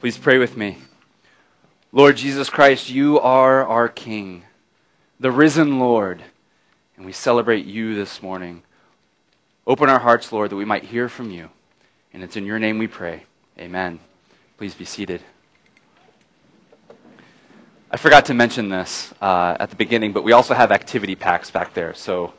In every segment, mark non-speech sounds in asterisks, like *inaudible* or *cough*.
Please pray with me. Lord Jesus Christ, you are our King, the risen Lord, and we celebrate you this morning. Open our hearts, Lord, that we might hear from you. And it's in your name we pray. Amen. Please be seated. I forgot to mention this uh, at the beginning, but we also have activity packs back there. So,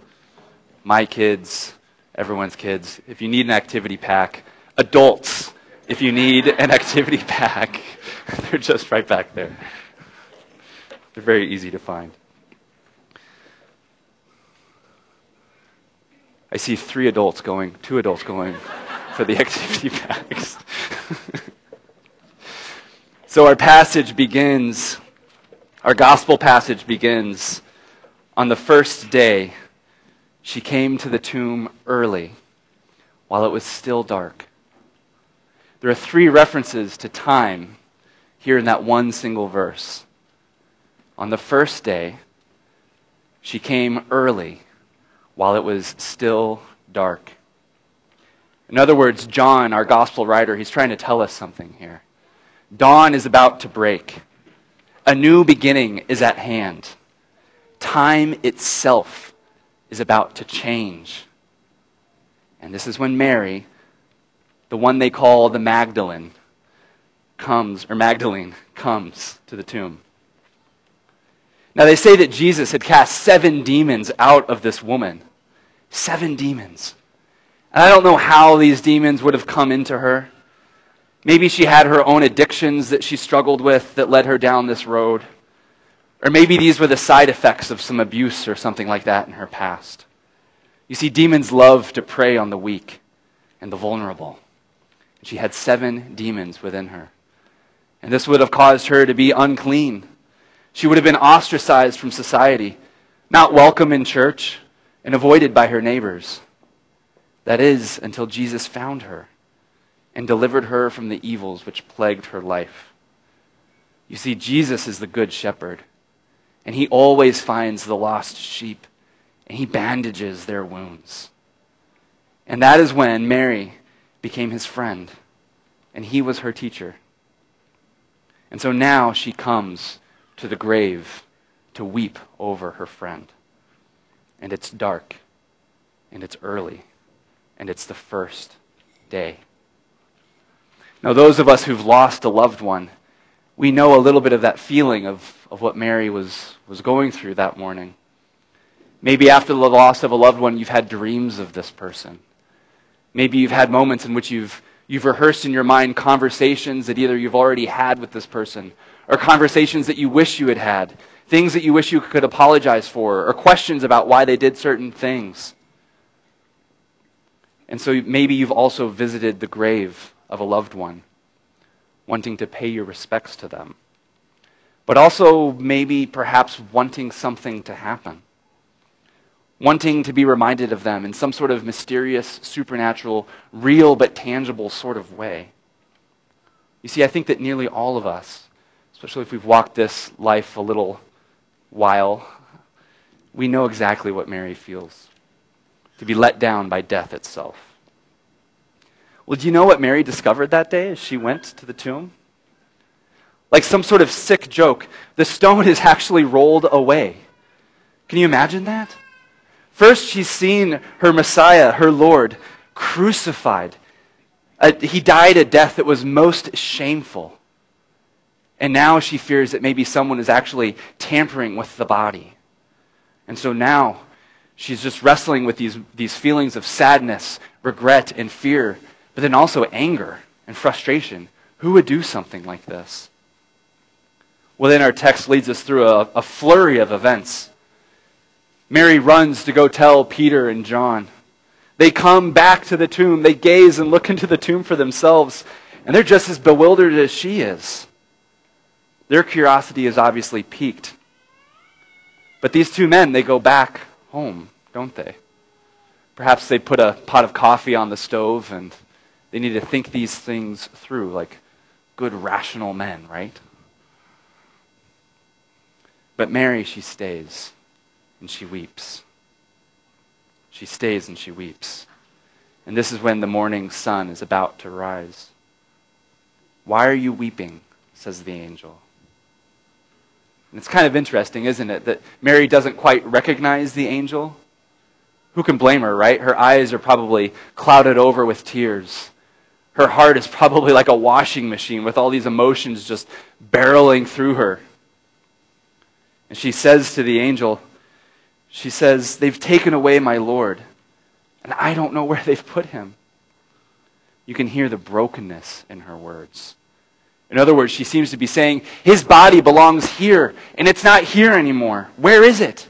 my kids, everyone's kids, if you need an activity pack, adults, if you need an activity *laughs* pack, *laughs* they're just right back there. They're very easy to find. I see three adults going, two adults going *laughs* for the activity packs. so our passage begins, our gospel passage begins on the first day she came to the tomb early while it was still dark. There are three references to time here in that one single verse. On the first day, she came early while it was still dark. In other words, John, our gospel writer, he's trying to tell us something here. Dawn is about to break. A new beginning is at hand. Time itself is about to change. And this is when Mary, the one they call the Magdalene, comes, or Magdalene, comes to the tomb. Now, they say that Jesus had cast seven demons out of this woman. Seven demons. And I don't know how these demons would have come into her. Maybe she had her own addictions that she struggled with that led her down this road. Or maybe these were the side effects of some abuse or something like that in her past. You see, demons love to prey on the weak and the vulnerable. She had seven demons within her. And this would have caused her to be unclean. She would have been ostracized from society, not welcome in church, and avoided by her neighbors. That is, until Jesus found her and delivered her from the evils which plagued her life. You see, Jesus is the good shepherd, and he always finds the lost sheep, and he bandages their wounds. And that is when Mary became his friend, and he was her teacher. And so now she comes to the grave to weep over her friend. And it's dark, and it's early, and it's the first day. Now, those of us who've lost a loved one, we know a little bit of that feeling of, of what Mary was, was going through that morning. Maybe after the loss of a loved one, you've had dreams of this person. Maybe you've had moments in which you've, you've rehearsed in your mind conversations that either you've already had with this person or conversations that you wish you had had, things that you wish you could apologize for, or questions about why they did certain things. And so maybe you've also visited the grave of a loved one, wanting to pay your respects to them, but also maybe perhaps wanting something to happen wanting to be reminded of them in some sort of mysterious, supernatural, real but tangible sort of way. You see, I think that nearly all of us, especially if we've walked this life a little while, we know exactly what Mary feels to be let down by death itself. Well, do you know what Mary discovered that day as she went to the tomb? Like some sort of sick joke, the stone is *laughs* actually rolled away. Can you imagine that? First, she's seen her Messiah, her Lord, crucified. Uh, he died a death that was most shameful. And now she fears that maybe someone is actually tampering with the body. And so now she's just wrestling with these, these feelings of sadness, regret, and fear, but then also anger and frustration. Who would do something like this? Well, then our text leads us through a, a flurry of events Mary runs to go tell Peter and John. They come back to the tomb. They gaze and look into the tomb for themselves, and they're just as bewildered as she is. Their curiosity is obviously piqued. But these two men, they go back home, don't they? Perhaps they put a pot of coffee on the stove and they need to think these things through like good, rational men, right? But Mary, she stays and she weeps. She stays and she weeps. And this is when the morning sun is about to rise. Why are you weeping? says the angel. And it's kind of interesting, isn't it, that Mary doesn't quite recognize the angel? Who can blame her, right? Her eyes are probably clouded over with tears. Her heart is probably like a washing machine with all these emotions just barreling through her. And she says to the angel, she says, They've taken away my Lord, and I don't know *laughs* where they've put him. You can hear the brokenness in her words. In other words, she seems to be saying, His body belongs here, and it's not here anymore. Where is it?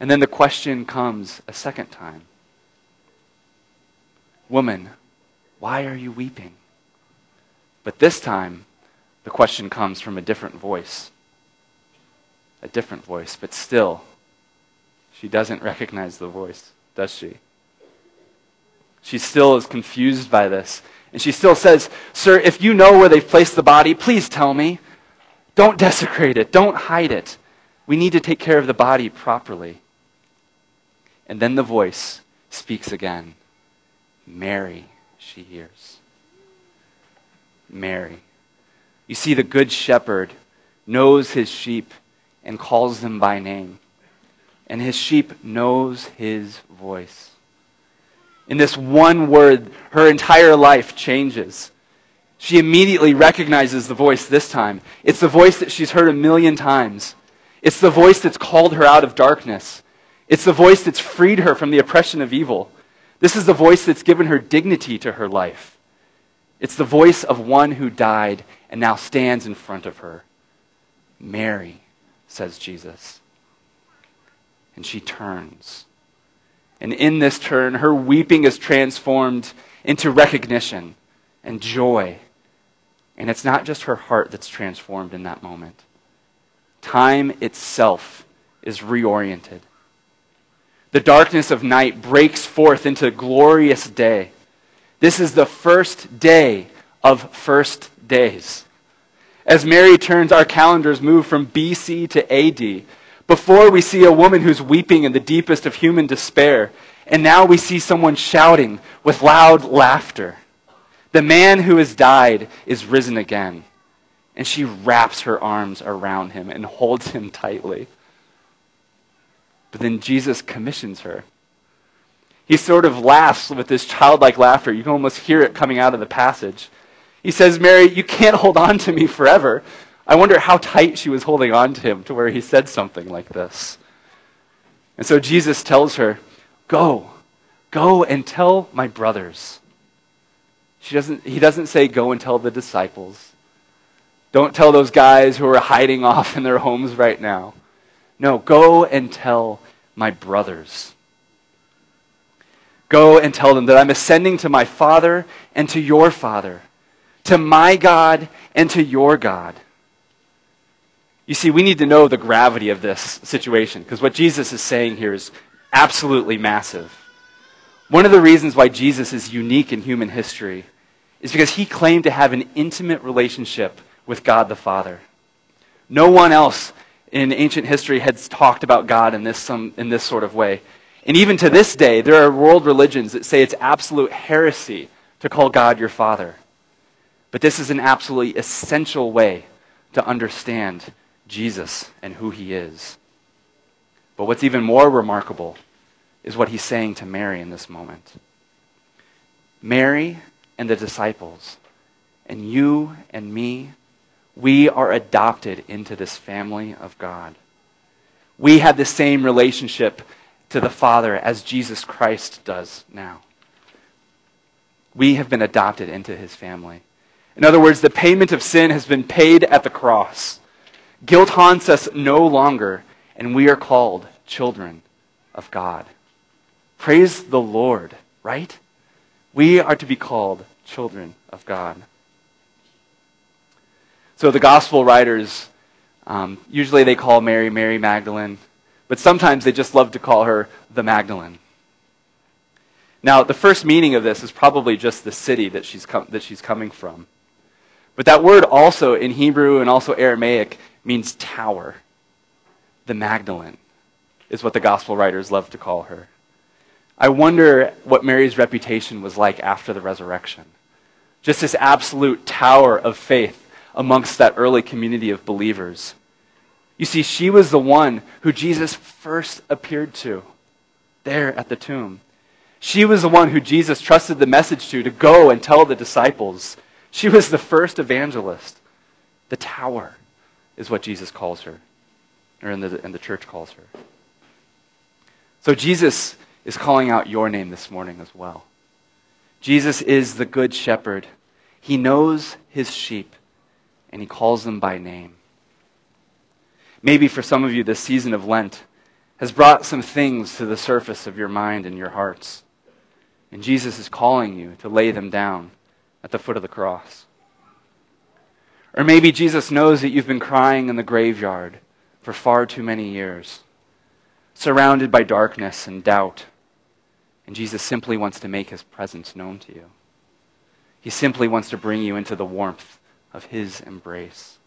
And then the question comes a second time Woman, why are you weeping? But this time, the question comes from a different voice. A different voice, but still, she doesn't recognize the voice, does she? She still is confused by this. And she still says, Sir, if you know where they've placed the body, please tell me. Don't desecrate it. Don't hide it. We need to take care of the body properly. And then the voice speaks again Mary she hears. Mary. You see, the Good Shepherd knows his sheep and calls them by name. And his sheep knows his voice. In this one word, her entire life changes. She immediately recognizes the voice this time. It's the voice that she's heard a million times. It's the voice that's called her out of darkness. It's the voice that's freed her from the oppression of evil. This is the voice that's given her dignity to her life. It's the voice of one who died and now stands in front of her. Mary, says Jesus. And she turns. And in this turn, her weeping is transformed into recognition and joy. And it's not just her heart that's transformed in that moment, time itself is reoriented. The darkness of night breaks forth into glorious day. This is the first day of first days. As Mary turns, our calendars move from BC to AD. Before we see a woman who's weeping in the deepest of human despair, and now we see someone shouting with loud laughter. The man who has died is risen again. And she wraps her arms around him and holds him tightly. But then Jesus commissions her. He sort of laughs with this childlike laughter. You can almost hear it coming out of the passage. He says, Mary, you can't hold on to me forever. I wonder how tight she was holding on to him to where he said something like this. And so Jesus tells her, Go, go and tell my brothers. She doesn't, he doesn't say, Go and tell the disciples. Don't tell those guys who are hiding off in their homes right now. No, go and tell my brothers. Go and tell them that I'm ascending to my Father and to your Father, to my God and to your God. You see, we need to know the gravity of this situation because what Jesus is saying here is absolutely massive. One of the reasons why Jesus is unique in human history is because he claimed to have an intimate relationship with God the Father. No one else in ancient history had talked about God in this, some, in this sort of way. And even to this day, there are world religions that say it's absolute heresy to call God your Father. But this is an absolutely essential way to understand Jesus and who he is. But what's even more remarkable is what he's saying to Mary in this moment. Mary and the disciples, and you and me, we are adopted into this family of God. We have the same relationship to the Father as Jesus Christ does now. We have been adopted into his family. In other words, the payment of sin has been paid at the cross. Guilt haunts us no longer, and we are called children of God. Praise the Lord, right? We are to be called children of God. So the gospel writers, um, usually they call Mary Mary Magdalene, but sometimes they just love to call her the Magdalene. Now, the first meaning of this is probably just the city that she's, com- that she's coming from. But that word also in Hebrew and also Aramaic means tower. The Magdalene is what the gospel writers love to call her. I wonder what Mary's reputation was like after the resurrection. just this absolute tower of faith amongst that early community of believers. You see, she was the one who Jesus first appeared to there at the tomb. She was the one who Jesus trusted the message to to go and tell the disciples. She was the first evangelist. The tower is what Jesus calls her, or in the, and the church calls her. So Jesus is calling out your name this morning as well. Jesus is the good shepherd. He knows his sheep, and he calls them by name. Maybe for some of you, this season of Lent has brought some things to the surface of your mind and your hearts. And Jesus is calling you to lay them down at the foot of the cross. Or maybe Jesus knows that you've been crying in the graveyard for far too many years, surrounded by darkness and doubt. And Jesus simply wants to make his presence known to you. He simply wants to bring you into the warmth of his embrace.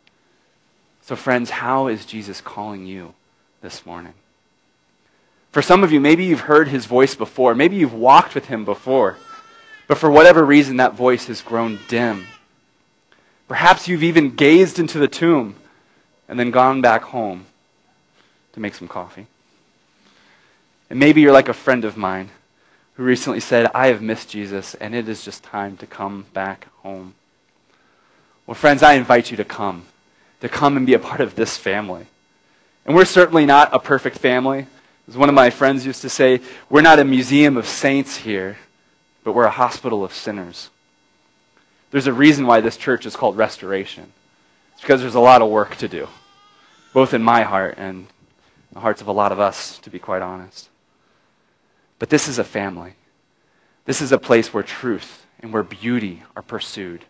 So, friends, how is Jesus calling you this morning? For some of you, maybe you've heard his voice before. Maybe you've walked with him before. But for whatever reason, that voice has grown dim. Perhaps you've even gazed into the tomb and then gone back home to make some coffee. And maybe you're like a friend of mine who recently said, I have missed Jesus, and it is just time to come back home. Well, friends, I invite you to come, to come and be a part of this family. And we're certainly not a perfect family. As one of my friends used to say, we're not a museum of saints here, but we're a hospital of sinners. There's a reason why this church is called Restoration. It's because there's a lot of work to do, both in my heart and the hearts of a lot of us, to be quite honest. But this is a family. This is a place where truth and where beauty are pursued.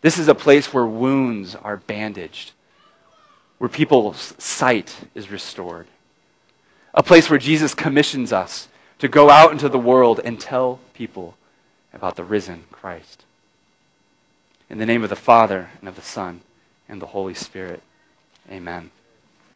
This is a place where wounds are bandaged, where people's sight is restored. A place where Jesus commissions us to go out into the world and tell people about the risen Christ. In the name of the Father, and of the Son, and the Holy Spirit, amen.